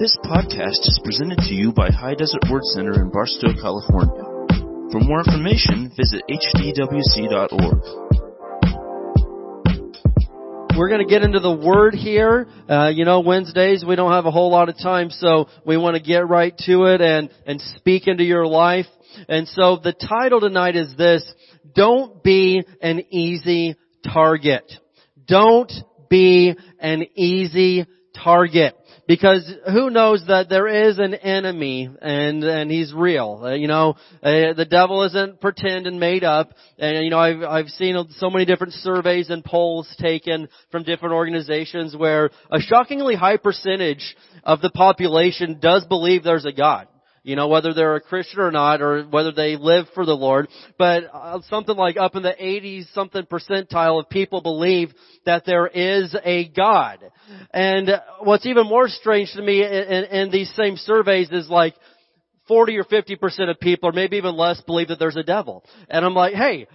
This podcast is presented to you by High Desert Word Center in Barstow, California. For more information, visit hdwc.org. We're going to get into the Word here. Uh, you know, Wednesdays we don't have a whole lot of time, so we want to get right to it and, and speak into your life. And so the title tonight is this, Don't be an easy target. Don't be an easy target. Because who knows that there is an enemy and, and he's real. Uh, you know, uh, the devil isn't pretend and made up. And you know, I've, I've seen so many different surveys and polls taken from different organizations where a shockingly high percentage of the population does believe there's a God you know, whether they're a Christian or not, or whether they live for the Lord. But uh, something like up in the 80 something percentile of people believe that there is a God. And what's even more strange to me in, in, in these same surveys is like 40 or 50% of people, or maybe even less, believe that there's a devil. And I'm like, hey,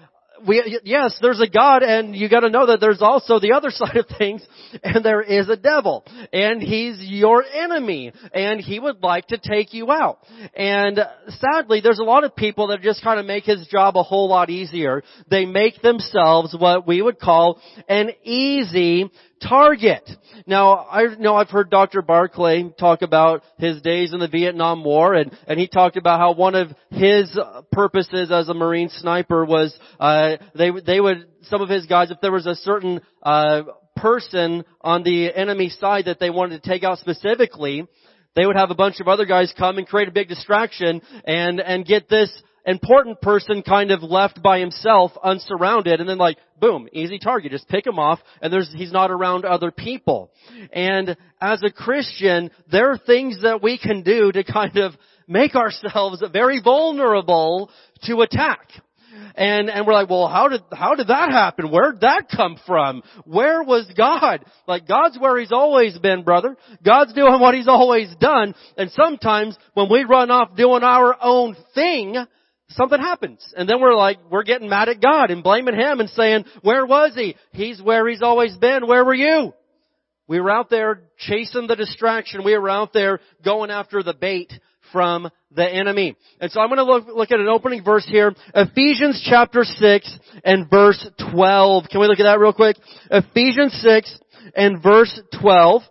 we, yes, there's a God and you gotta know that there's also the other side of things and there is a devil and he's your enemy and he would like to take you out. And sadly, there's a lot of people that just kind of make his job a whole lot easier. They make themselves what we would call an easy target. Now, I know I've heard Dr. Barclay talk about his days in the Vietnam War, and, and he talked about how one of his purposes as a Marine sniper was, uh, they, they would, some of his guys, if there was a certain, uh, person on the enemy side that they wanted to take out specifically, they would have a bunch of other guys come and create a big distraction and, and get this important person kind of left by himself, unsurrounded, and then like, boom, easy target. Just pick him off, and there's, he's not around other people. And as a Christian, there are things that we can do to kind of make ourselves very vulnerable to attack. And, and we're like, well, how did, how did that happen? Where'd that come from? Where was God? Like, God's where He's always been, brother. God's doing what He's always done. And sometimes when we run off doing our own thing, something happens. And then we're like, we're getting mad at God and blaming Him and saying, where was He? He's where He's always been. Where were you? We were out there chasing the distraction. We were out there going after the bait from the enemy. And so I'm going to look, look at an opening verse here. Ephesians chapter 6 and verse 12. Can we look at that real quick? Ephesians 6 and verse 12.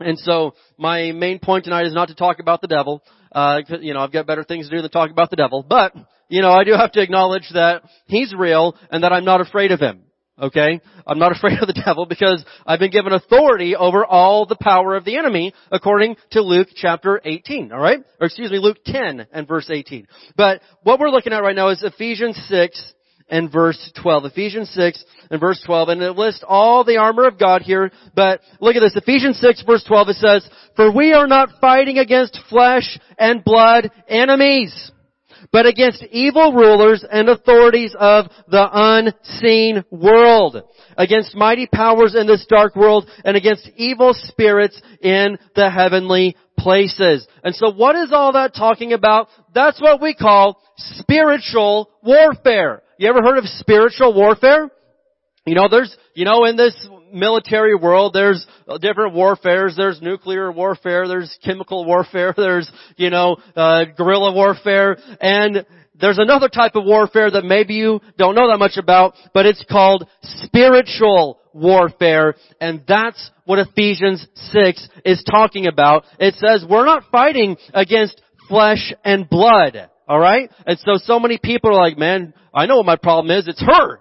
And so my main point tonight is not to talk about the devil. Uh, you know, I've got better things to do than talk about the devil. But, you know, I do have to acknowledge that he's real and that I'm not afraid of him. Okay? I'm not afraid of the devil because I've been given authority over all the power of the enemy according to Luke chapter 18. Alright? Or excuse me, Luke 10 and verse 18. But what we're looking at right now is Ephesians 6 and verse 12. Ephesians 6 and verse 12. And it lists all the armor of God here. But look at this. Ephesians 6 verse 12 it says, For we are not fighting against flesh and blood enemies, but against evil rulers and authorities of the unseen world, against mighty powers in this dark world, and against evil spirits in the heavenly places. And so what is all that talking about? That's what we call spiritual warfare. You ever heard of spiritual warfare? You know, there's, you know, in this military world, there's different warfares. There's nuclear warfare. There's chemical warfare. There's, you know, uh, guerrilla warfare. And there's another type of warfare that maybe you don't know that much about, but it's called spiritual warfare. And that's what Ephesians 6 is talking about. It says we're not fighting against flesh and blood. Alright? And so, so many people are like, man, I know what my problem is. It's her.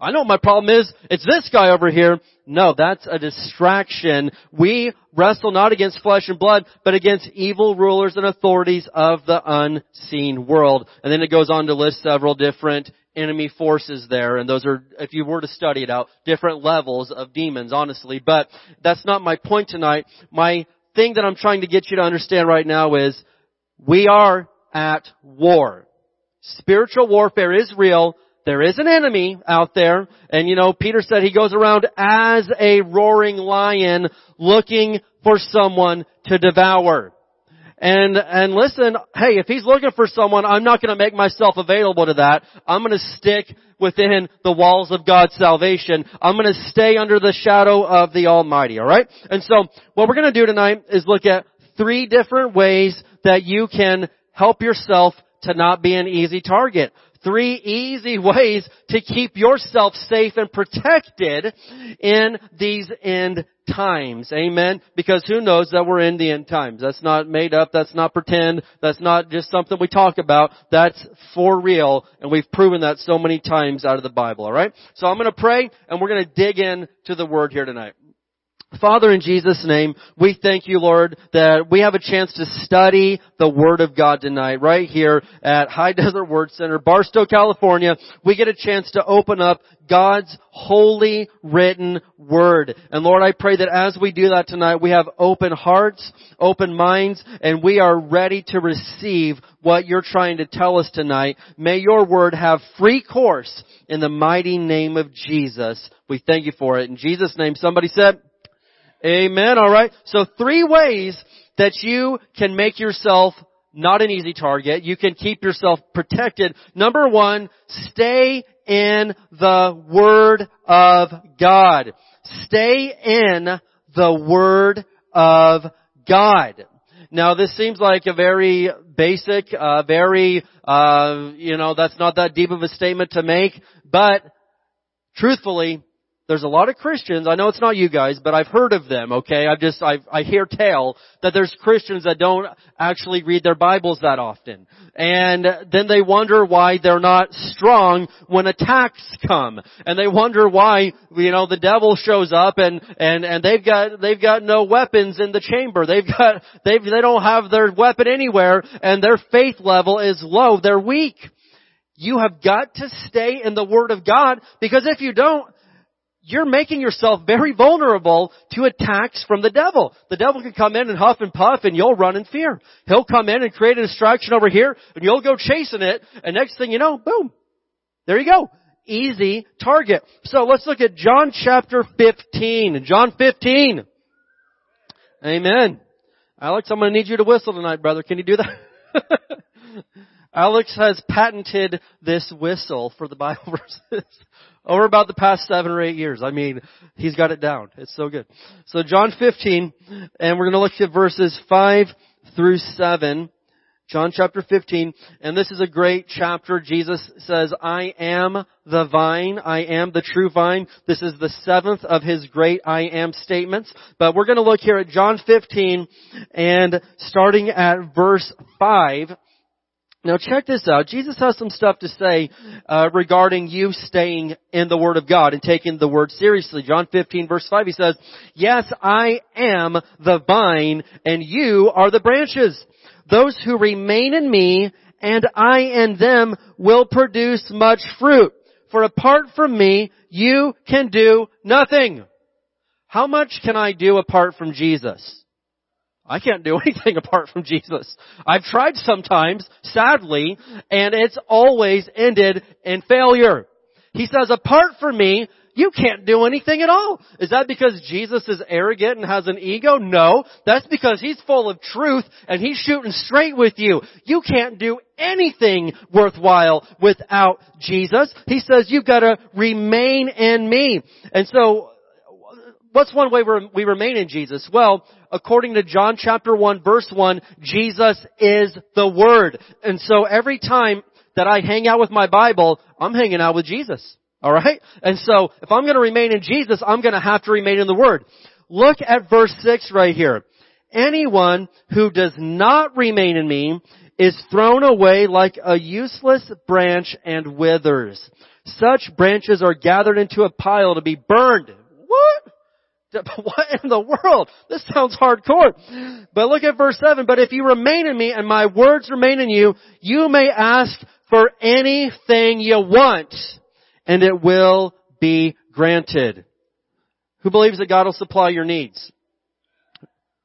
I know what my problem is. It's this guy over here. No, that's a distraction. We wrestle not against flesh and blood, but against evil rulers and authorities of the unseen world. And then it goes on to list several different enemy forces there, and those are, if you were to study it out, different levels of demons, honestly. But that's not my point tonight. My thing that I'm trying to get you to understand right now is, we are at war. Spiritual warfare is real. There is an enemy out there. And you know, Peter said he goes around as a roaring lion looking for someone to devour. And, and listen, hey, if he's looking for someone, I'm not gonna make myself available to that. I'm gonna stick within the walls of God's salvation. I'm gonna stay under the shadow of the Almighty, alright? And so, what we're gonna do tonight is look at three different ways that you can help yourself to not be an easy target. Three easy ways to keep yourself safe and protected in these end times. Amen. Because who knows that we're in the end times. That's not made up. That's not pretend. That's not just something we talk about. That's for real. And we've proven that so many times out of the Bible. Alright? So I'm gonna pray and we're gonna dig in to the Word here tonight. Father, in Jesus' name, we thank you, Lord, that we have a chance to study the Word of God tonight, right here at High Desert Word Center, Barstow, California. We get a chance to open up God's holy written Word. And Lord, I pray that as we do that tonight, we have open hearts, open minds, and we are ready to receive what you're trying to tell us tonight. May your Word have free course in the mighty name of Jesus. We thank you for it. In Jesus' name, somebody said, Amen. All right. So three ways that you can make yourself not an easy target. You can keep yourself protected. Number one, stay in the Word of God. Stay in the Word of God. Now this seems like a very basic, uh, very, uh, you know, that's not that deep of a statement to make, but truthfully, there's a lot of Christians, I know it's not you guys, but I've heard of them, okay? I've just, I've, I hear tell that there's Christians that don't actually read their Bibles that often. And then they wonder why they're not strong when attacks come. And they wonder why, you know, the devil shows up and, and, and they've got, they've got no weapons in the chamber. They've got, they've, they don't have their weapon anywhere and their faith level is low. They're weak. You have got to stay in the Word of God because if you don't, you're making yourself very vulnerable to attacks from the devil. The devil can come in and huff and puff and you'll run in fear. He'll come in and create a distraction over here and you'll go chasing it and next thing you know, boom. There you go. Easy target. So let's look at John chapter 15. John 15. Amen. Alex, I'm going to need you to whistle tonight, brother. Can you do that? Alex has patented this whistle for the Bible verses over about the past seven or eight years. I mean, he's got it down. It's so good. So John 15, and we're going to look at verses 5 through 7. John chapter 15, and this is a great chapter. Jesus says, I am the vine. I am the true vine. This is the seventh of his great I am statements. But we're going to look here at John 15 and starting at verse 5. Now check this out. Jesus has some stuff to say uh, regarding you staying in the Word of God and taking the Word seriously. John 15 verse 5 he says, Yes, I am the vine and you are the branches. Those who remain in me and I in them will produce much fruit. For apart from me, you can do nothing. How much can I do apart from Jesus? I can't do anything apart from Jesus. I've tried sometimes, sadly, and it's always ended in failure. He says, apart from me, you can't do anything at all. Is that because Jesus is arrogant and has an ego? No. That's because he's full of truth and he's shooting straight with you. You can't do anything worthwhile without Jesus. He says you've got to remain in me. And so, what's one way we remain in Jesus? Well, according to John chapter 1 verse 1, Jesus is the Word. And so every time that I hang out with my Bible, I'm hanging out with Jesus. Alright? And so, if I'm gonna remain in Jesus, I'm gonna have to remain in the Word. Look at verse 6 right here. Anyone who does not remain in me is thrown away like a useless branch and withers. Such branches are gathered into a pile to be burned. What? What in the world? This sounds hardcore. But look at verse 7. But if you remain in me and my words remain in you, you may ask for anything you want and it will be granted. Who believes that God will supply your needs?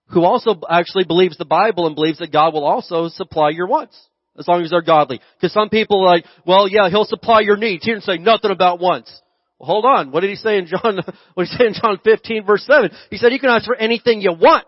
Who also actually believes the Bible and believes that God will also supply your wants. As long as they're godly. Because some people are like, well yeah, He'll supply your needs. He didn't say nothing about wants. Well, hold on. What did he say in John, what did he say in John 15 verse 7? He said you can ask for anything you want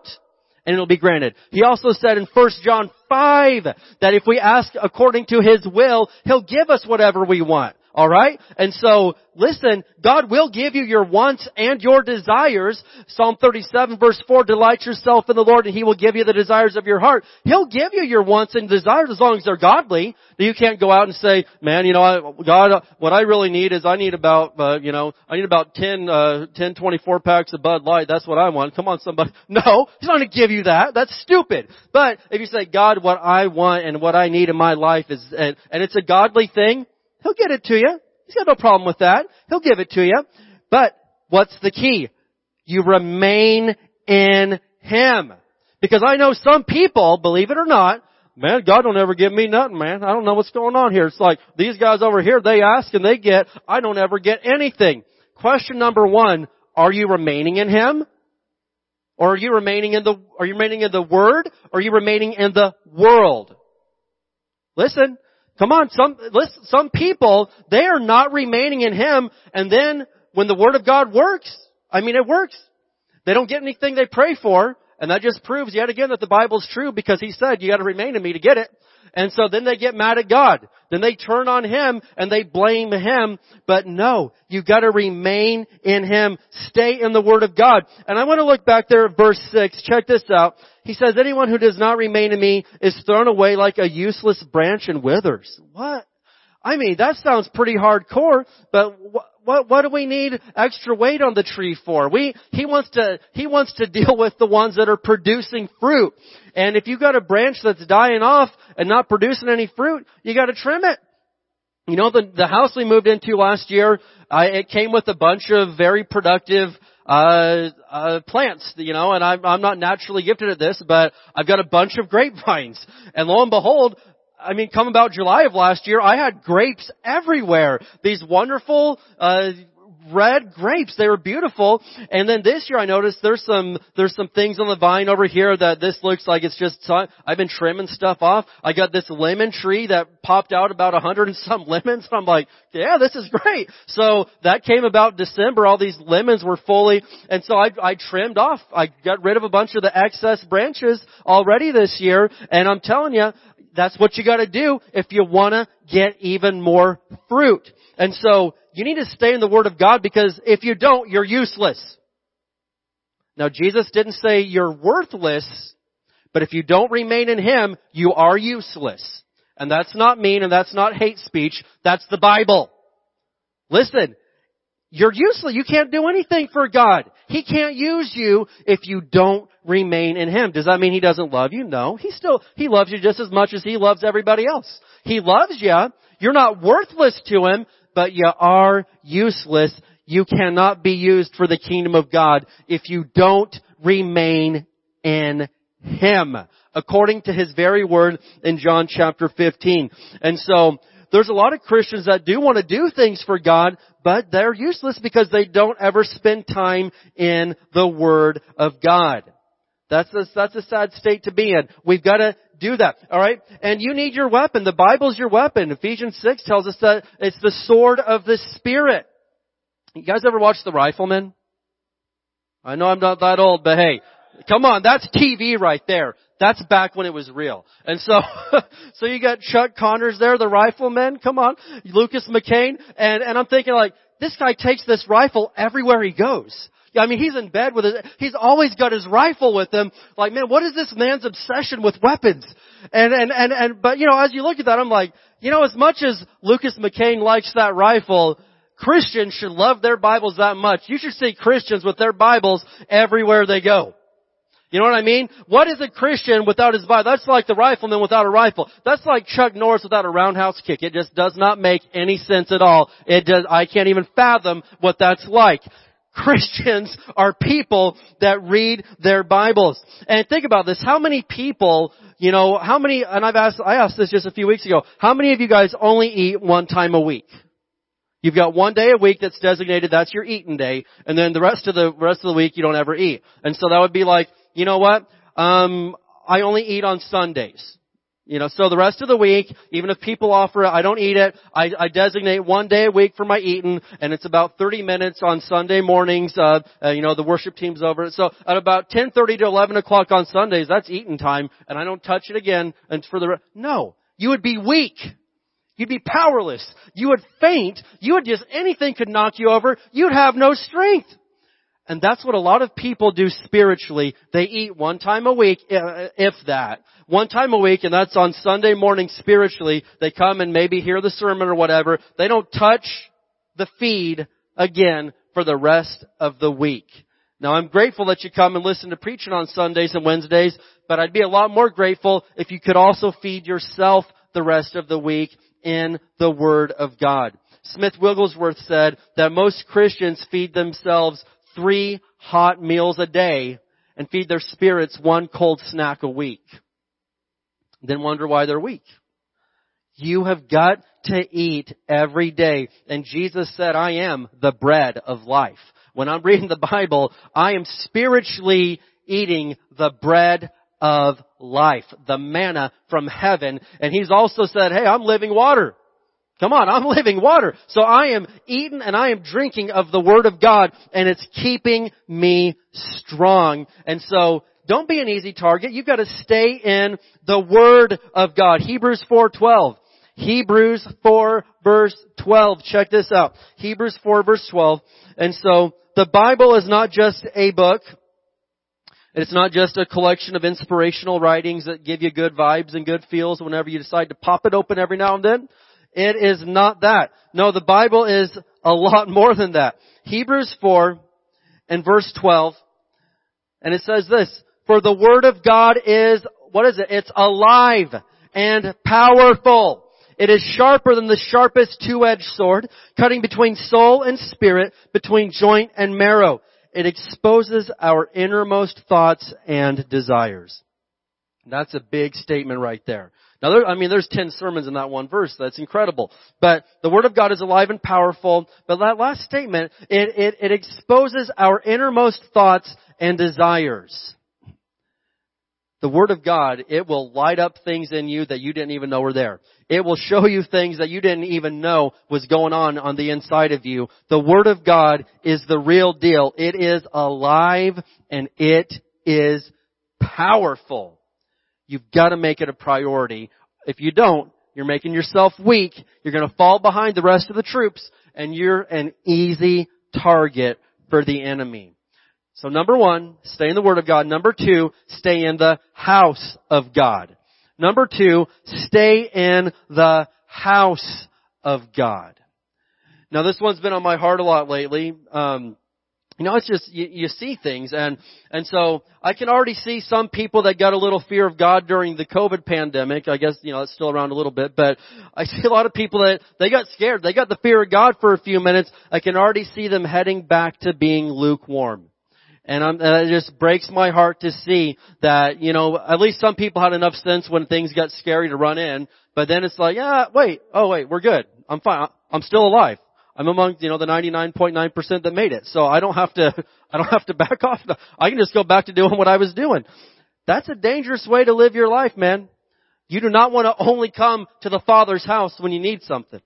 and it'll be granted. He also said in 1 John 5 that if we ask according to His will, He'll give us whatever we want. Alright? And so, listen, God will give you your wants and your desires. Psalm 37 verse 4, delight yourself in the Lord and He will give you the desires of your heart. He'll give you your wants and desires as long as they're godly. You can't go out and say, man, you know, I, God, what I really need is I need about, uh, you know, I need about 10, uh, 10, 24 packs of Bud Light. That's what I want. Come on somebody. No, He's not going to give you that. That's stupid. But if you say, God, what I want and what I need in my life is, and, and it's a godly thing, He'll get it to you. He's got no problem with that. He'll give it to you. But what's the key? You remain in Him. Because I know some people, believe it or not, man, God don't ever give me nothing, man. I don't know what's going on here. It's like, these guys over here, they ask and they get, I don't ever get anything. Question number one, are you remaining in Him? Or are you remaining in the, are you remaining in the Word? Or are you remaining in the world? Listen, Come on, some, listen, some people, they are not remaining in Him, and then when the Word of God works, I mean it works. They don't get anything they pray for, and that just proves yet again that the Bible's true because He said you gotta remain in me to get it. And so then they get mad at God. Then they turn on Him and they blame Him. But no, you gotta remain in Him. Stay in the Word of God. And I want to look back there at verse 6. Check this out. He says, anyone who does not remain in me is thrown away like a useless branch and withers. What? I mean, that sounds pretty hardcore, but what, what, what do we need extra weight on the tree for? We, he wants to, he wants to deal with the ones that are producing fruit. And if you've got a branch that's dying off and not producing any fruit, you gotta trim it. You know, the, the house we moved into last year, uh, it came with a bunch of very productive uh, uh, plants, you know, and I'm, I'm not naturally gifted at this, but I've got a bunch of grapevines. And lo and behold, I mean, come about July of last year, I had grapes everywhere. These wonderful, uh, red grapes. They were beautiful. And then this year I noticed there's some, there's some things on the vine over here that this looks like it's just, I've been trimming stuff off. I got this lemon tree that popped out about a hundred and some lemons. And I'm like, yeah, this is great. So that came about December. All these lemons were fully, and so I, I trimmed off. I got rid of a bunch of the excess branches already this year. And I'm telling you, that's what you gotta do if you wanna get even more fruit. And so, you need to stay in the Word of God because if you don't, you're useless. Now Jesus didn't say you're worthless, but if you don't remain in Him, you are useless. And that's not mean and that's not hate speech. That's the Bible. Listen, you're useless. You can't do anything for God. He can't use you if you don't remain in Him. Does that mean He doesn't love you? No. He still, He loves you just as much as He loves everybody else. He loves you. You're not worthless to Him, but you are useless. You cannot be used for the kingdom of God if you don't remain in Him. According to His very word in John chapter 15. And so, there's a lot of Christians that do want to do things for God, but they're useless because they don't ever spend time in the Word of God. That's a, that's a sad state to be in. We've got to do that. Alright? And you need your weapon. The Bible's your weapon. Ephesians 6 tells us that it's the sword of the Spirit. You guys ever watch The Rifleman? I know I'm not that old, but hey, come on, that's TV right there. That's back when it was real. And so, so you got Chuck Connors there, the rifleman, come on, Lucas McCain, and, and I'm thinking like, this guy takes this rifle everywhere he goes. I mean, he's in bed with it. He's always got his rifle with him. Like, man, what is this man's obsession with weapons? And, and, and, and, but you know, as you look at that, I'm like, you know, as much as Lucas McCain likes that rifle, Christians should love their Bibles that much. You should see Christians with their Bibles everywhere they go. You know what I mean? What is a Christian without his Bible? That's like the rifleman without a rifle. That's like Chuck Norris without a roundhouse kick. It just does not make any sense at all. It does, I can't even fathom what that's like. Christians are people that read their Bibles. And think about this. How many people, you know, how many, and I've asked, I asked this just a few weeks ago, how many of you guys only eat one time a week? You've got one day a week that's designated, that's your eating day, and then the rest of the rest of the week you don't ever eat. And so that would be like, you know what? Um, I only eat on Sundays. You know, so the rest of the week, even if people offer it, I don't eat it. I, I designate one day a week for my eating, and it's about 30 minutes on Sunday mornings. Uh, uh, you know, the worship team's over. So at about 10:30 to 11 o'clock on Sundays, that's eating time, and I don't touch it again. And for the re- no, you would be weak You'd be powerless. You would faint. You would just, anything could knock you over. You'd have no strength. And that's what a lot of people do spiritually. They eat one time a week, uh, uh, if that. One time a week, and that's on Sunday morning spiritually. They come and maybe hear the sermon or whatever. They don't touch the feed again for the rest of the week. Now I'm grateful that you come and listen to preaching on Sundays and Wednesdays, but I'd be a lot more grateful if you could also feed yourself the rest of the week in the Word of God. Smith Wigglesworth said that most Christians feed themselves three hot meals a day and feed their spirits one cold snack a week. Then wonder why they're weak. You have got to eat every day. And Jesus said, I am the bread of life. When I'm reading the Bible, I am spiritually eating the bread of life, the manna from heaven. And he's also said, hey, I'm living water. Come on, I'm living water. So I am eating and I am drinking of the Word of God and it's keeping me strong. And so don't be an easy target. You've got to stay in the Word of God. Hebrews 4.12. Hebrews 4 verse 12. Check this out. Hebrews 4 verse 12. And so the Bible is not just a book. It's not just a collection of inspirational writings that give you good vibes and good feels whenever you decide to pop it open every now and then. It is not that. No, the Bible is a lot more than that. Hebrews 4 and verse 12, and it says this, For the Word of God is, what is it? It's alive and powerful. It is sharper than the sharpest two-edged sword, cutting between soul and spirit, between joint and marrow. It exposes our innermost thoughts and desires. That's a big statement right there. Now, there, I mean, there's 10 sermons in that one verse. That's incredible. But the Word of God is alive and powerful. But that last statement, it, it, it exposes our innermost thoughts and desires. The Word of God, it will light up things in you that you didn't even know were there. It will show you things that you didn't even know was going on on the inside of you. The Word of God is the real deal. It is alive and it is powerful. You've got to make it a priority. If you don't, you're making yourself weak. You're going to fall behind the rest of the troops and you're an easy target for the enemy. So number one, stay in the Word of God. Number two, stay in the house of God. Number two, stay in the house of God. Now this one's been on my heart a lot lately. Um, you know, it's just you, you see things, and and so I can already see some people that got a little fear of God during the COVID pandemic. I guess you know it's still around a little bit, but I see a lot of people that they got scared. They got the fear of God for a few minutes. I can already see them heading back to being lukewarm. And, I'm, and it just breaks my heart to see that, you know, at least some people had enough sense when things got scary to run in, but then it's like, yeah, wait, oh wait, we're good. I'm fine. I'm still alive. I'm among, you know, the 99.9% that made it. So I don't have to, I don't have to back off. I can just go back to doing what I was doing. That's a dangerous way to live your life, man. You do not want to only come to the Father's house when you need something.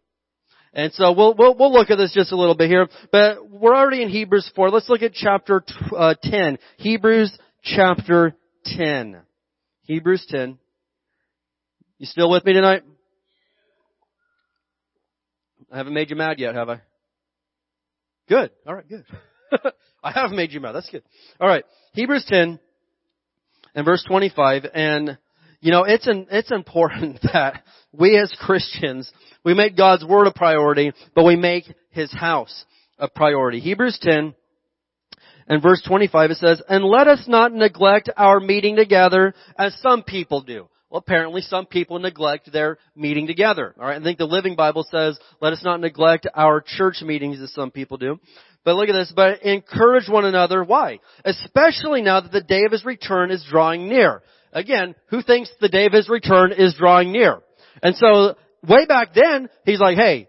And so we'll, we'll, we'll look at this just a little bit here, but we're already in Hebrews 4. Let's look at chapter uh, 10. Hebrews chapter 10. Hebrews 10. You still with me tonight? I haven't made you mad yet, have I? Good. All right, good. I have made you mad. That's good. All right. Hebrews 10 and verse 25 and you know, it's an, it's important that we as Christians, we make God's Word a priority, but we make His house a priority. Hebrews 10 and verse 25 it says, And let us not neglect our meeting together as some people do. Well, apparently some people neglect their meeting together. Alright, I think the Living Bible says, let us not neglect our church meetings as some people do. But look at this, but encourage one another. Why? Especially now that the day of His return is drawing near. Again, who thinks the day of His return is drawing near? And so, way back then, He's like, hey,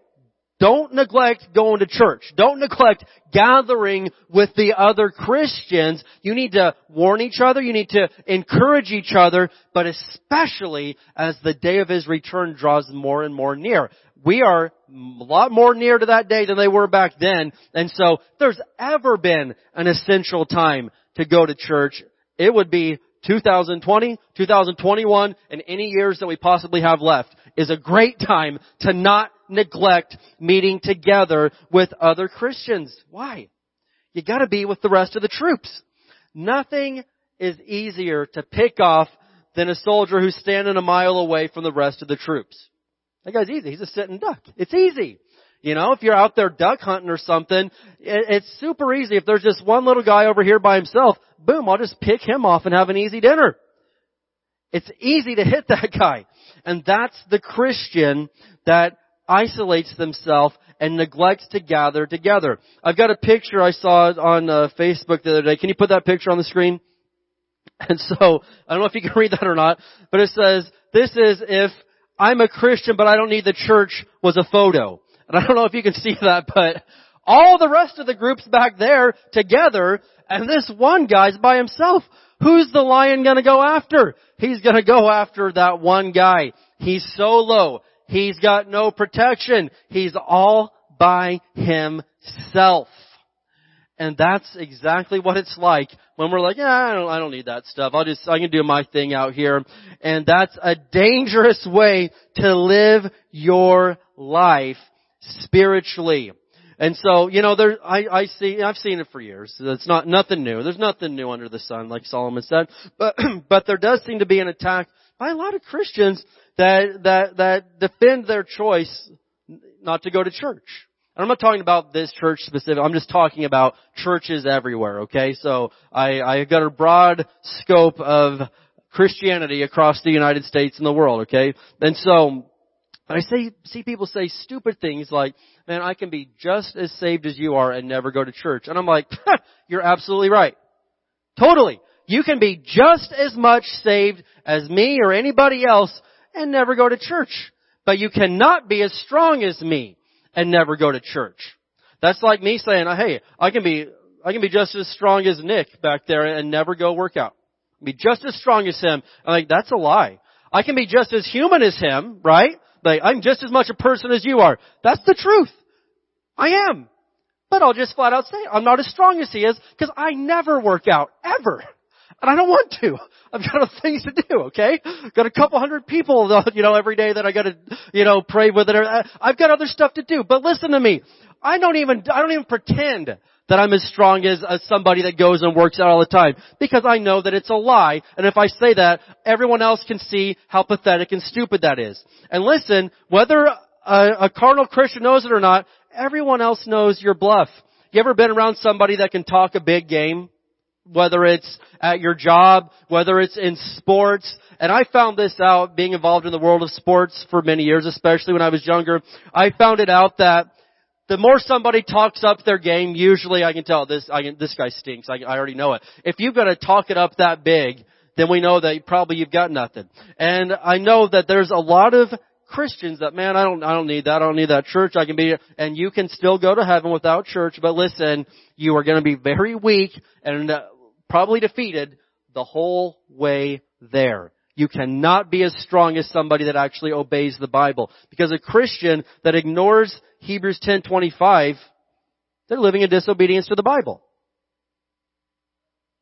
don't neglect going to church. Don't neglect gathering with the other Christians. You need to warn each other. You need to encourage each other, but especially as the day of His return draws more and more near. We are a lot more near to that day than they were back then. And so, there's ever been an essential time to go to church, it would be 2020, 2021, and any years that we possibly have left is a great time to not neglect meeting together with other Christians. Why? You gotta be with the rest of the troops. Nothing is easier to pick off than a soldier who's standing a mile away from the rest of the troops. That guy's easy. He's a sitting duck. It's easy. You know, if you're out there duck hunting or something, it's super easy. If there's just one little guy over here by himself, boom, I'll just pick him off and have an easy dinner. It's easy to hit that guy. And that's the Christian that isolates themselves and neglects to gather together. I've got a picture I saw on uh, Facebook the other day. Can you put that picture on the screen? And so, I don't know if you can read that or not, but it says, this is if I'm a Christian but I don't need the church was a photo. And I don't know if you can see that, but all the rest of the groups back there together and this one guy's by himself. Who's the lion gonna go after? He's gonna go after that one guy. He's solo. He's got no protection. He's all by himself. And that's exactly what it's like when we're like, yeah, I don't, I don't need that stuff. I'll just, I can do my thing out here. And that's a dangerous way to live your life spiritually. And so, you know, there, I, I see, I've seen it for years. It's not, nothing new. There's nothing new under the sun, like Solomon said. But, but there does seem to be an attack by a lot of Christians that, that, that defend their choice not to go to church. And I'm not talking about this church specific. I'm just talking about churches everywhere, okay? So I, I got a broad scope of Christianity across the United States and the world, okay? And so, I say, see people say stupid things like, man, I can be just as saved as you are and never go to church. And I'm like, you're absolutely right. Totally. You can be just as much saved as me or anybody else and never go to church. But you cannot be as strong as me and never go to church. That's like me saying, hey, I can be, I can be just as strong as Nick back there and never go work out. Be just as strong as him. I'm like, that's a lie. I can be just as human as him, right? Like, I'm just as much a person as you are. That's the truth. I am. But I'll just flat out say, I'm not as strong as he is, because I never work out, ever. And I don't want to. I've got other things to do, okay? Got a couple hundred people, you know, every day that I gotta, you know, pray with it. I've got other stuff to do. But listen to me. I don't even, I don't even pretend that I'm as strong as, as somebody that goes and works out all the time. Because I know that it's a lie. And if I say that, everyone else can see how pathetic and stupid that is. And listen, whether a, a carnal Christian knows it or not, everyone else knows your bluff. You ever been around somebody that can talk a big game? whether it's at your job, whether it's in sports. And I found this out being involved in the world of sports for many years, especially when I was younger. I found it out that the more somebody talks up their game, usually I can tell this, I can, this guy stinks. I, I already know it. If you've got to talk it up that big, then we know that probably you've got nothing. And I know that there's a lot of Christians that, man, I don't, I don't need that. I don't need that church. I can be, and you can still go to heaven without church. But listen, you are going to be very weak and uh, probably defeated the whole way there. You cannot be as strong as somebody that actually obeys the Bible. Because a Christian that ignores Hebrews 10:25, they're living in disobedience to the Bible.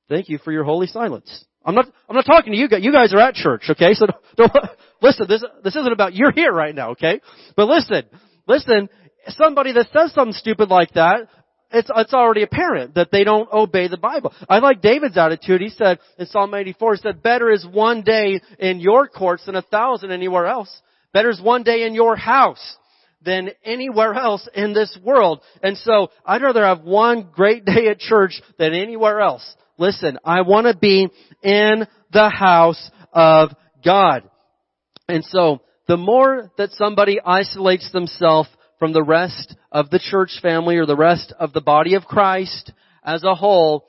Thank you for your holy silence. I'm not, I'm not talking to you guys. You guys are at church, okay? So don't, don't listen, this, this isn't about, you're here right now, okay? But listen, listen, somebody that says something stupid like that, it's, it's already apparent that they don't obey the Bible. I like David's attitude. He said in Psalm 84, he said, better is one day in your courts than a thousand anywhere else. Better is one day in your house than anywhere else in this world. And so I'd rather have one great day at church than anywhere else. Listen, I want to be in the house of God. And so the more that somebody isolates themselves from the rest of the church family or the rest of the body of Christ as a whole,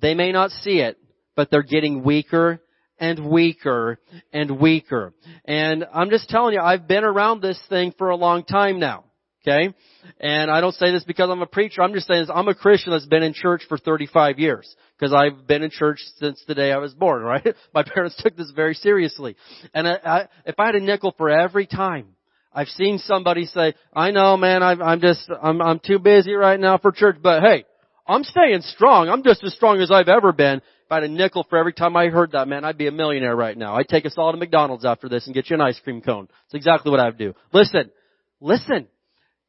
they may not see it, but they're getting weaker and weaker and weaker. And I'm just telling you, I've been around this thing for a long time now. Okay? And I don't say this because I'm a preacher. I'm just saying this. I'm a Christian that's been in church for 35 years. Because I've been in church since the day I was born, right? My parents took this very seriously. And I, I, if I had a nickel for every time I've seen somebody say, I know man, I'm, I'm just, I'm, I'm too busy right now for church, but hey, I'm staying strong. I'm just as strong as I've ever been. I had a nickel for every time I heard that, man, I'd be a millionaire right now. I'd take us all to McDonald's after this and get you an ice cream cone. It's exactly what I would do. Listen, listen.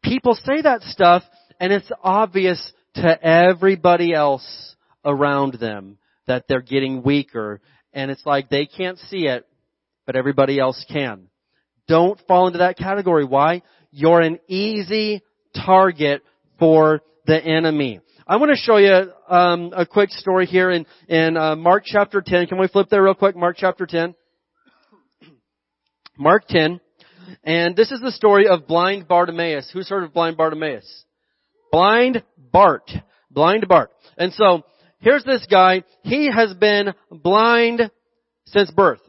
People say that stuff and it's obvious to everybody else around them that they're getting weaker and it's like they can't see it, but everybody else can. Don't fall into that category. Why? You're an easy target for the enemy. I want to show you um, a quick story here in in uh, Mark chapter 10. Can we flip there real quick? Mark chapter 10. Mark 10. And this is the story of blind Bartimaeus. Who's heard of blind Bartimaeus? Blind Bart. Blind Bart. And so, here's this guy. He has been blind since birth.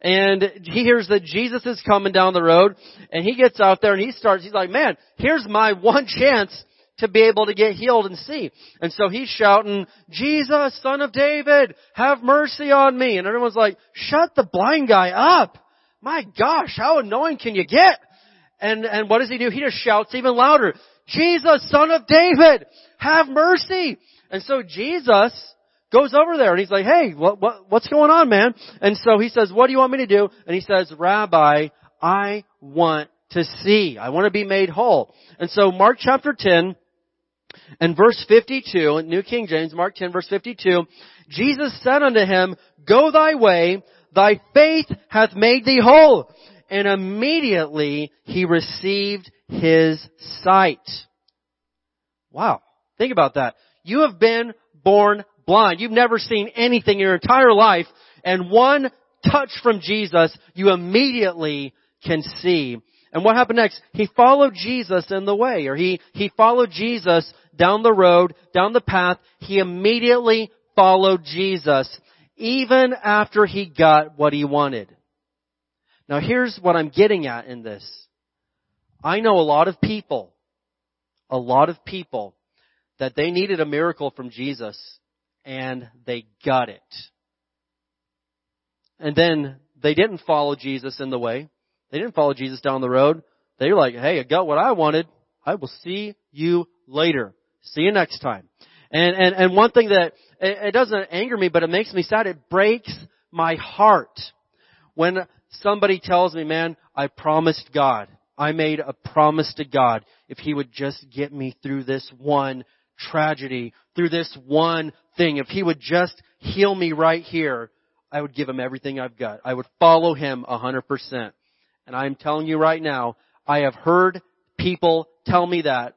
And he hears that Jesus is coming down the road, and he gets out there and he starts, he's like, man, here's my one chance to be able to get healed and see. And so he's shouting, Jesus, son of David, have mercy on me. And everyone's like, shut the blind guy up. My gosh, how annoying can you get? And, and what does he do? He just shouts even louder, Jesus, son of David, have mercy. And so Jesus goes over there and he's like, hey, what, what, what's going on, man? And so he says, what do you want me to do? And he says, Rabbi, I want to see. I want to be made whole. And so Mark chapter 10, and verse 52, New King James, Mark 10 verse 52, Jesus said unto him, Go thy way, thy faith hath made thee whole. And immediately he received his sight. Wow. Think about that. You have been born blind. You've never seen anything in your entire life. And one touch from Jesus, you immediately can see. And what happened next? He followed Jesus in the way, or he, he followed Jesus down the road, down the path, he immediately followed Jesus, even after he got what he wanted. Now here's what I'm getting at in this. I know a lot of people, a lot of people, that they needed a miracle from Jesus, and they got it. And then they didn't follow Jesus in the way. They didn't follow Jesus down the road. They were like, hey, I got what I wanted. I will see you later. See you next time. And, and, and one thing that, it, it doesn't anger me, but it makes me sad. It breaks my heart when somebody tells me, man, I promised God. I made a promise to God if He would just get me through this one tragedy, through this one thing, if He would just heal me right here, I would give Him everything I've got. I would follow Him a hundred percent. And I'm telling you right now, I have heard people tell me that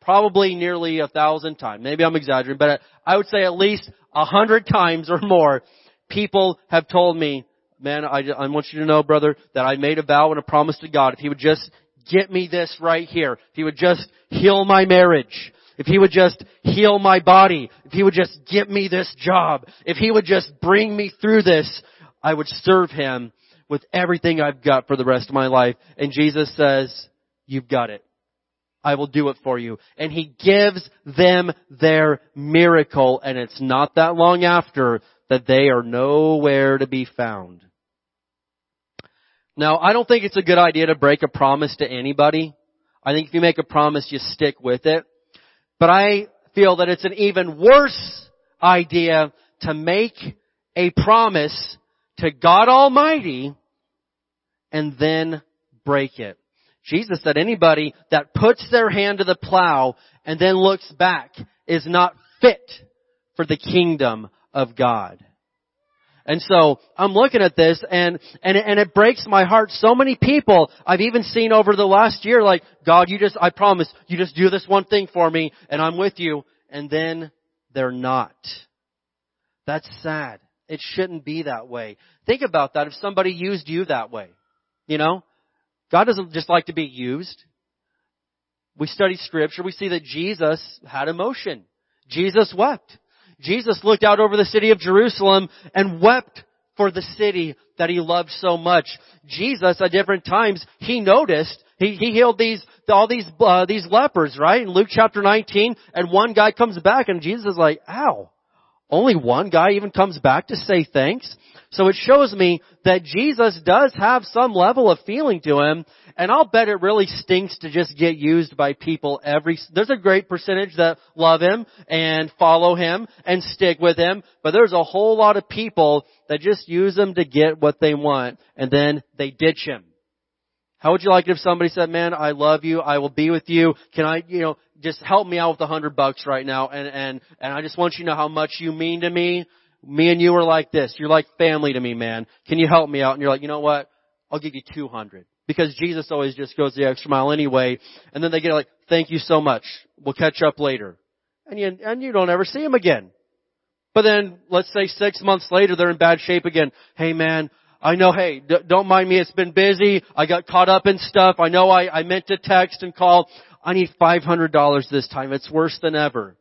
probably nearly a thousand times. Maybe I'm exaggerating, but I would say at least a hundred times or more, people have told me, man, I, I want you to know, brother, that I made a vow and a promise to God. If He would just get me this right here, if He would just heal my marriage, if He would just heal my body, if He would just get me this job, if He would just bring me through this, I would serve Him with everything I've got for the rest of my life. And Jesus says, you've got it. I will do it for you. And he gives them their miracle and it's not that long after that they are nowhere to be found. Now, I don't think it's a good idea to break a promise to anybody. I think if you make a promise, you stick with it. But I feel that it's an even worse idea to make a promise to God Almighty and then break it. Jesus said anybody that puts their hand to the plow and then looks back is not fit for the kingdom of God. And so I'm looking at this and, and, and it breaks my heart. So many people I've even seen over the last year like, God, you just, I promise, you just do this one thing for me and I'm with you. And then they're not. That's sad. It shouldn't be that way. Think about that if somebody used you that way. You know? God doesn't just like to be used. We study scripture, we see that Jesus had emotion. Jesus wept. Jesus looked out over the city of Jerusalem and wept for the city that he loved so much. Jesus, at different times, he noticed, he, he healed these, all these, uh, these lepers, right? In Luke chapter 19, and one guy comes back and Jesus is like, ow, only one guy even comes back to say thanks. So it shows me that Jesus does have some level of feeling to him, and I'll bet it really stinks to just get used by people every, there's a great percentage that love him and follow him and stick with him, but there's a whole lot of people that just use him to get what they want, and then they ditch him. How would you like it if somebody said, man, I love you, I will be with you, can I, you know, just help me out with a hundred bucks right now, and, and, and I just want you to know how much you mean to me, me and you are like this. You're like family to me, man. Can you help me out? And you're like, you know what? I'll give you 200. Because Jesus always just goes the extra mile anyway. And then they get like, thank you so much. We'll catch up later. And you, and you don't ever see them again. But then, let's say six months later, they're in bad shape again. Hey man, I know, hey, d- don't mind me, it's been busy. I got caught up in stuff. I know I, I meant to text and call. I need $500 this time. It's worse than ever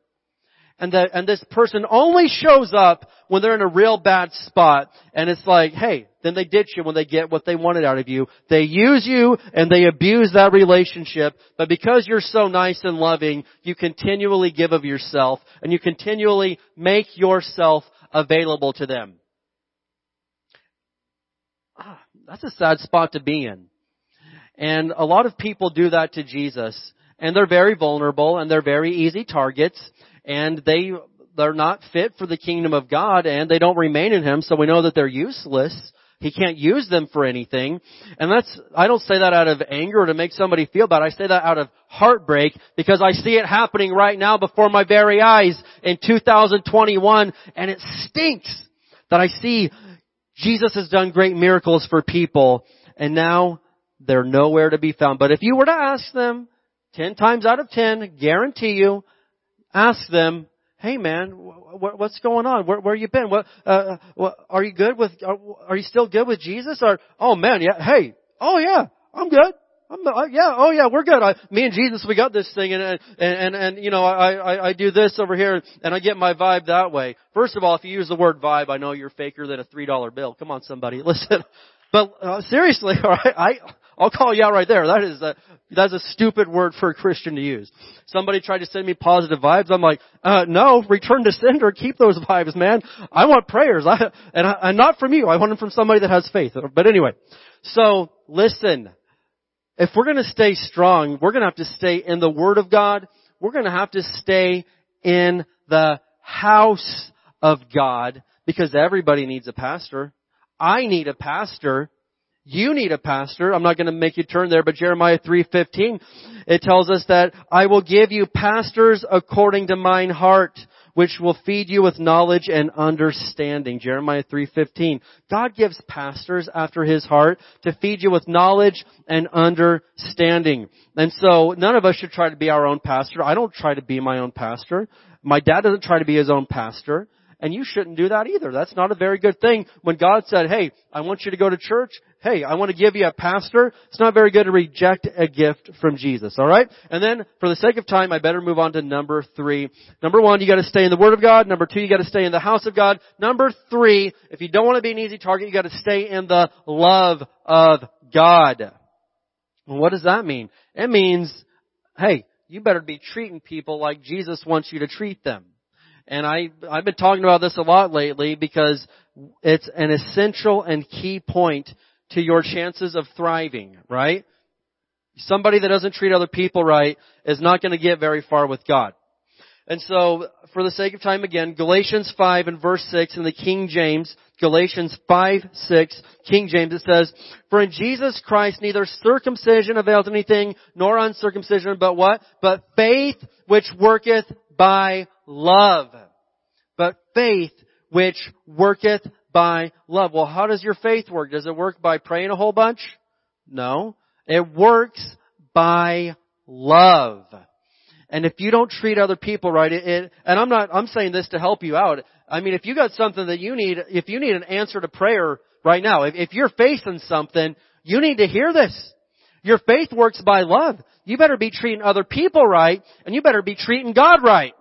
and that, and this person only shows up when they're in a real bad spot, and it's like, hey, then they ditch you when they get what they wanted out of you. They use you and they abuse that relationship, but because you're so nice and loving, you continually give of yourself, and you continually make yourself available to them. That's a sad spot to be in. And a lot of people do that to Jesus. And they're very vulnerable and they're very easy targets. And they they're not fit for the kingdom of God and they don't remain in him. So we know that they're useless. He can't use them for anything. And that's I don't say that out of anger to make somebody feel bad. I say that out of heartbreak because I see it happening right now before my very eyes in 2021 and it stinks that I see Jesus has done great miracles for people and now they're nowhere to be found but if you were to ask them 10 times out of 10 guarantee you ask them, "Hey, man, what's going on? Where, where you been? What, uh, what, are you good with? Are, are you still good with Jesus? Or oh man, yeah, hey, oh yeah, I'm good. I'm, uh, yeah, oh yeah, we're good. I, me and Jesus, we got this thing, and and and, and you know, I, I I do this over here, and I get my vibe that way. First of all, if you use the word vibe, I know you're faker than a three dollar bill. Come on, somebody, listen. But uh, seriously, all right, I I'll call you out right there. That is a, that's a stupid word for a Christian to use. Somebody tried to send me positive vibes. I'm like, uh, no, return to sender. Keep those vibes, man. I want prayers. I, and, I, and not from you. I want them from somebody that has faith. But anyway, so listen. If we're going to stay strong, we're going to have to stay in the Word of God. We're going to have to stay in the house of God because everybody needs a pastor. I need a pastor. You need a pastor. I'm not going to make you turn there, but Jeremiah 3:15 it tells us that I will give you pastors according to mine heart, which will feed you with knowledge and understanding. Jeremiah 3:15. God gives pastors after his heart to feed you with knowledge and understanding. And so none of us should try to be our own pastor. I don't try to be my own pastor. My dad doesn't try to be his own pastor. And you shouldn't do that either. That's not a very good thing. When God said, hey, I want you to go to church, hey, I want to give you a pastor, it's not very good to reject a gift from Jesus, alright? And then, for the sake of time, I better move on to number three. Number one, you gotta stay in the Word of God. Number two, you gotta stay in the house of God. Number three, if you don't want to be an easy target, you gotta stay in the love of God. Well, what does that mean? It means, hey, you better be treating people like Jesus wants you to treat them. And I, I've been talking about this a lot lately because it's an essential and key point to your chances of thriving, right? Somebody that doesn't treat other people right is not going to get very far with God. And so, for the sake of time again, Galatians 5 and verse 6 in the King James, Galatians 5, 6, King James, it says, For in Jesus Christ neither circumcision avails anything, nor uncircumcision, but what? But faith which worketh by love. But faith which worketh by love. Well, how does your faith work? Does it work by praying a whole bunch? No. It works by love. And if you don't treat other people right, it, it, and I'm not, I'm saying this to help you out. I mean, if you got something that you need, if you need an answer to prayer right now, if, if you're facing something, you need to hear this. Your faith works by love. You better be treating other people right, and you better be treating God right.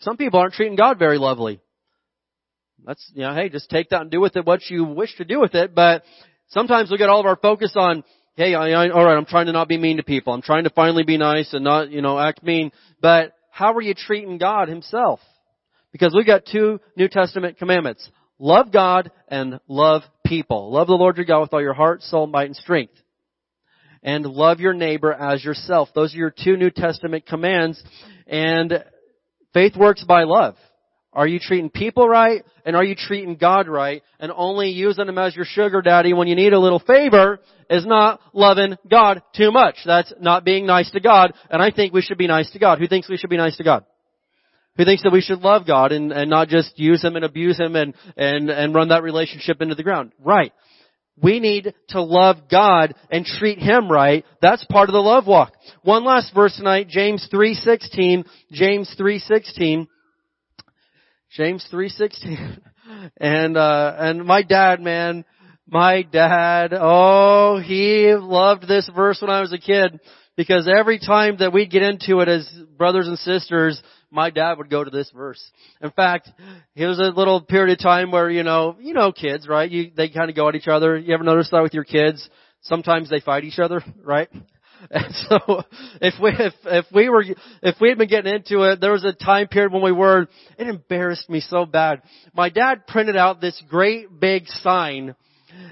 Some people aren't treating God very lovely. That's, you know, hey, just take that and do with it what you wish to do with it, but sometimes we get all of our focus on, hey, I, I, alright, I'm trying to not be mean to people. I'm trying to finally be nice and not, you know, act mean, but how are you treating God Himself? Because we've got two New Testament commandments. Love God and love people. Love the Lord your God with all your heart, soul, might, and strength. And love your neighbor as yourself. Those are your two New Testament commands. And faith works by love. Are you treating people right? And are you treating God right? And only using Him as your sugar daddy when you need a little favor is not loving God too much. That's not being nice to God. And I think we should be nice to God. Who thinks we should be nice to God? Who thinks that we should love God and, and not just use Him and abuse Him and, and, and run that relationship into the ground? Right. We need to love God and treat Him right. That's part of the love walk. One last verse tonight, James 3.16. James 3.16. James 3.16. And, uh, and my dad, man, my dad, oh, he loved this verse when I was a kid because every time that we'd get into it as brothers and sisters, my dad would go to this verse. In fact, it was a little period of time where, you know, you know kids, right? You, they kind of go at each other. You ever notice that with your kids? Sometimes they fight each other, right? And so, if we if if we were if we had been getting into it, there was a time period when we were. It embarrassed me so bad. My dad printed out this great big sign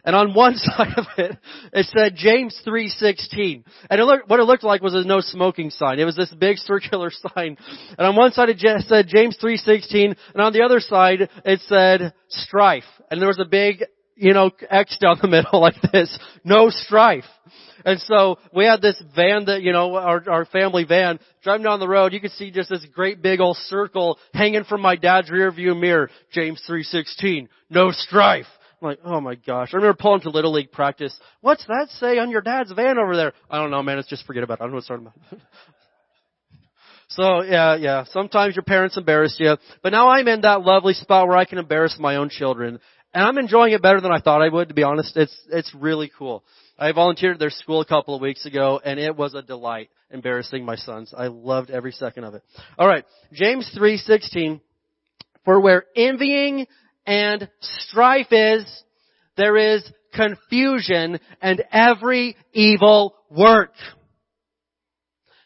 and on one side of it, it said James 3.16. And it looked, what it looked like was a no smoking sign. It was this big circular sign. And on one side it said James 3.16, and on the other side it said strife. And there was a big, you know, X down the middle like this. No strife. And so we had this van that, you know, our, our family van, driving down the road, you could see just this great big old circle hanging from my dad's rear view mirror. James 3.16. No strife. I'm like, oh my gosh. I remember pulling to Little League practice. What's that say on your dad's van over there? I don't know, man. It's just forget about it. I don't know what's talking about. so yeah, yeah. Sometimes your parents embarrass you. But now I'm in that lovely spot where I can embarrass my own children. And I'm enjoying it better than I thought I would, to be honest. It's, it's really cool. I volunteered at their school a couple of weeks ago and it was a delight embarrassing my sons. I loved every second of it. Alright. James 3:16 For where envying and strife is, there is confusion and every evil work.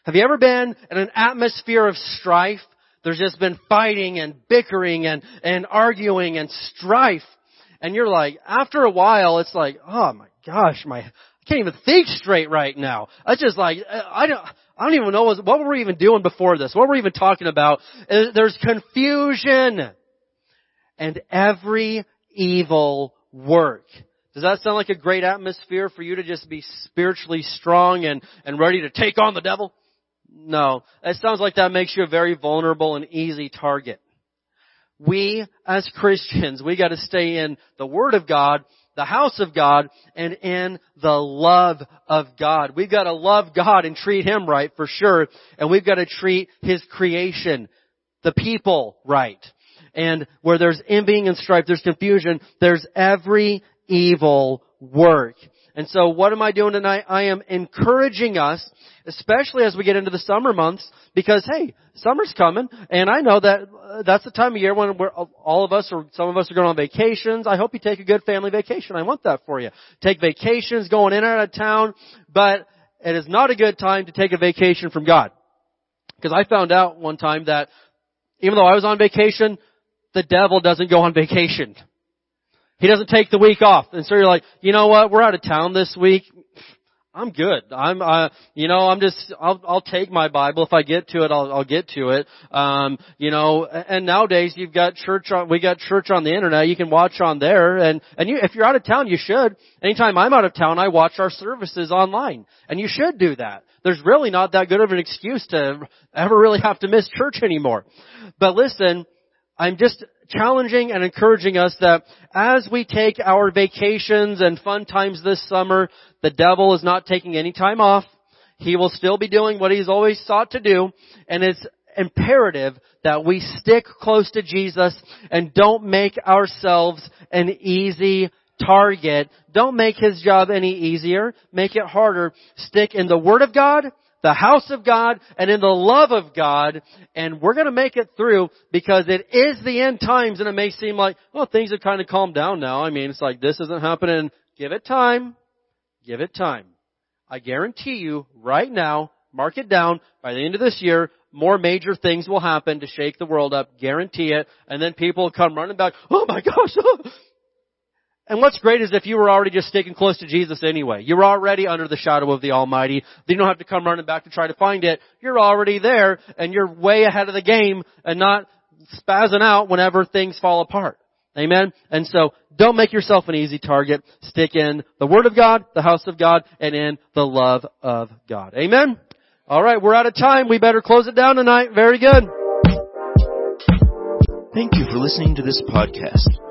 Have you ever been in an atmosphere of strife? There's just been fighting and bickering and, and arguing and strife. And you're like, after a while, it's like, oh my gosh, my, I can't even think straight right now. I just like, I don't, I don't even know what, what were we even doing before this? What were we even talking about? There's confusion and every evil work. Does that sound like a great atmosphere for you to just be spiritually strong and, and ready to take on the devil? No. It sounds like that makes you a very vulnerable and easy target. We, as Christians, we gotta stay in the Word of God, the house of God, and in the love of God. We've gotta love God and treat Him right for sure, and we've gotta treat His creation, the people, right and where there's envying and strife, there's confusion, there's every evil work. And so what am I doing tonight? I am encouraging us, especially as we get into the summer months, because hey, summer's coming, and I know that uh, that's the time of year when we're, all of us or some of us are going on vacations. I hope you take a good family vacation. I want that for you. Take vacations, going in and out of town, but it is not a good time to take a vacation from God. Because I found out one time that even though I was on vacation, the devil doesn't go on vacation. He doesn't take the week off. And so you're like, you know what? We're out of town this week. I'm good. I'm, uh, you know, I'm just, I'll, I'll take my Bible. If I get to it, I'll, I'll get to it. Um, you know, and nowadays you've got church on, we got church on the internet. You can watch on there. And, and you, if you're out of town, you should. Anytime I'm out of town, I watch our services online. And you should do that. There's really not that good of an excuse to ever really have to miss church anymore. But listen, I'm just challenging and encouraging us that as we take our vacations and fun times this summer, the devil is not taking any time off. He will still be doing what he's always sought to do, and it's imperative that we stick close to Jesus and don't make ourselves an easy target. Don't make his job any easier. Make it harder. Stick in the Word of God the house of God and in the love of God. And we're going to make it through because it is the end times and it may seem like, well, things have kind of calmed down now. I mean, it's like this isn't happening. Give it time. Give it time. I guarantee you right now, mark it down, by the end of this year, more major things will happen to shake the world up, guarantee it, and then people will come running back, oh my gosh, oh, And what's great is if you were already just sticking close to Jesus anyway. You're already under the shadow of the Almighty. You don't have to come running back to try to find it. You're already there and you're way ahead of the game and not spazzing out whenever things fall apart. Amen? And so, don't make yourself an easy target. Stick in the Word of God, the house of God, and in the love of God. Amen? Alright, we're out of time. We better close it down tonight. Very good. Thank you for listening to this podcast.